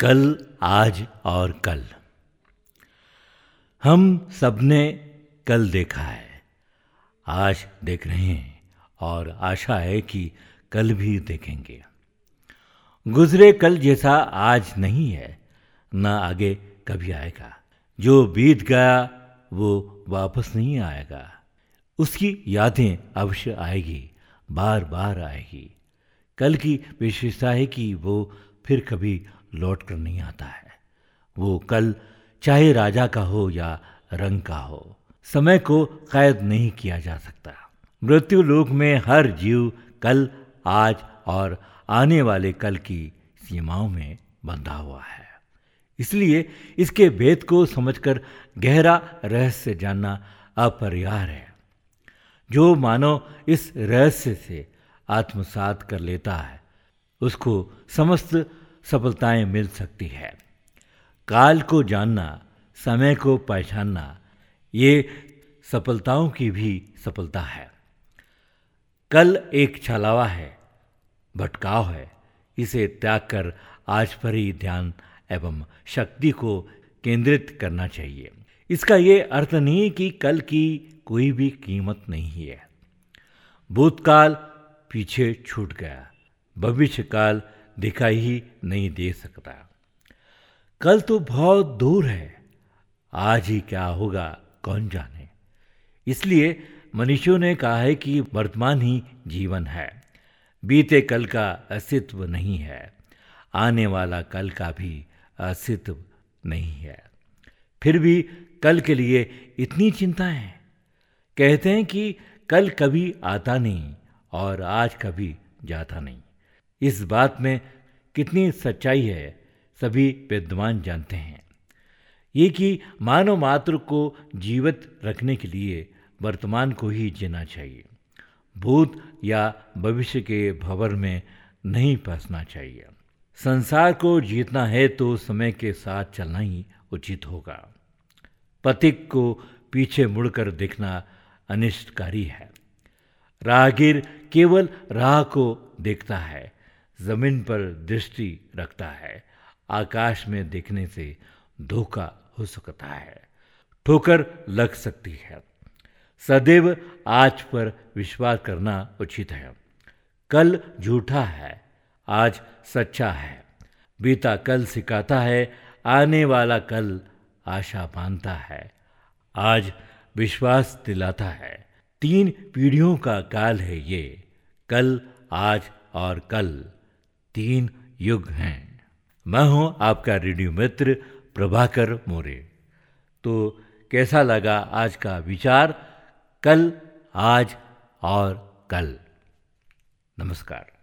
कल, आज और कल। हम सबने कल देखा है, आज देख रहे हैं और आशा है कि कल भी देखेंगे। गुजरे कल जैसा आज नहीं है, न आगे कभी आएगा। जो बीत गया, वो वापस नहीं आएगा। उसकी यादें अवश्य आएगी बार बार आएगी। कल की विशेषता है कि वो फिर कभी लौट कर नहीं आता है। वो कल चाहे राजा का हो या रंग का हो, समय को कैद नहीं किया जा सकता। मृत्यु लोक में हर जीव कल, आज और आने वाले कल की सीमाओं में बंधा हुआ है। इसलिए इसके भेद को समझकर गहरा रहस्य जानना अपरिहार है। जो मानव इस रहस्य से आत्मसात कर लेता है, उसको समस्त सफलताएँ मिल सकती है। काल को जानना, समय को पहचानना, ये सफलताओं की भी सफलता है। कल एक छलावा है, भटकाव है, इसे त्याग कर आज पर ही ध्यान एवं शक्ति को केंद्रित करना चाहिए। इसका ये अर्थ नहीं कि कल की कोई भी कीमत नहीं है। भूतकाल पीछे छूट गया भविष्य काल दिखाई ही नहीं दे सकता। कल तो बहुत दूर है। आज ही क्या होगा, कौन जाने? इसलिए मनुष्यों ने कहा है कि वर्तमान ही जीवन है। बीते कल का अस्तित्व नहीं है। आने वाला कल का भी अस्तित्व नहीं है। फिर भी कल के लिए इतनी चिंता है। कहते हैं कि कल कभी आता नहीं और आज कभी जाता नहीं। इस बात में कितनी सच्चाई है, सभी विद्वान जानते हैं। ये कि मानव मात्र को जीवित रखने के लिए वर्तमान को ही जीना चाहिए। भूत या भविष्य के भवर में नहीं फंसना चाहिए। संसार को जीतना है तो समय के साथ चलना ही उचित होगा। पथिक को पीछे मुड़कर देखना अनिष्टकारी है। राहगीर केवल राह को देखता है ज़मीन पर दृष्टि रखता है। आकाश में देखने से धोखा हो सकता है। ठोकर लग सकती है। सदैव आज पर विश्वास करना उचित है। कल झूठा है, आज सच्चा है। बीता कल सिखाता है, आने वाला कल आशा बांधता है। आज विश्वास दिलाता है। तीन पीढ़ियों का काल है ये, कल, आज और कल। तीन युग हैं। मैं हूँ आपका रेडियो मित्र प्रभाकर मोरे। तो कैसा लगा आज का विचार? कल, आज और कल। नमस्कार।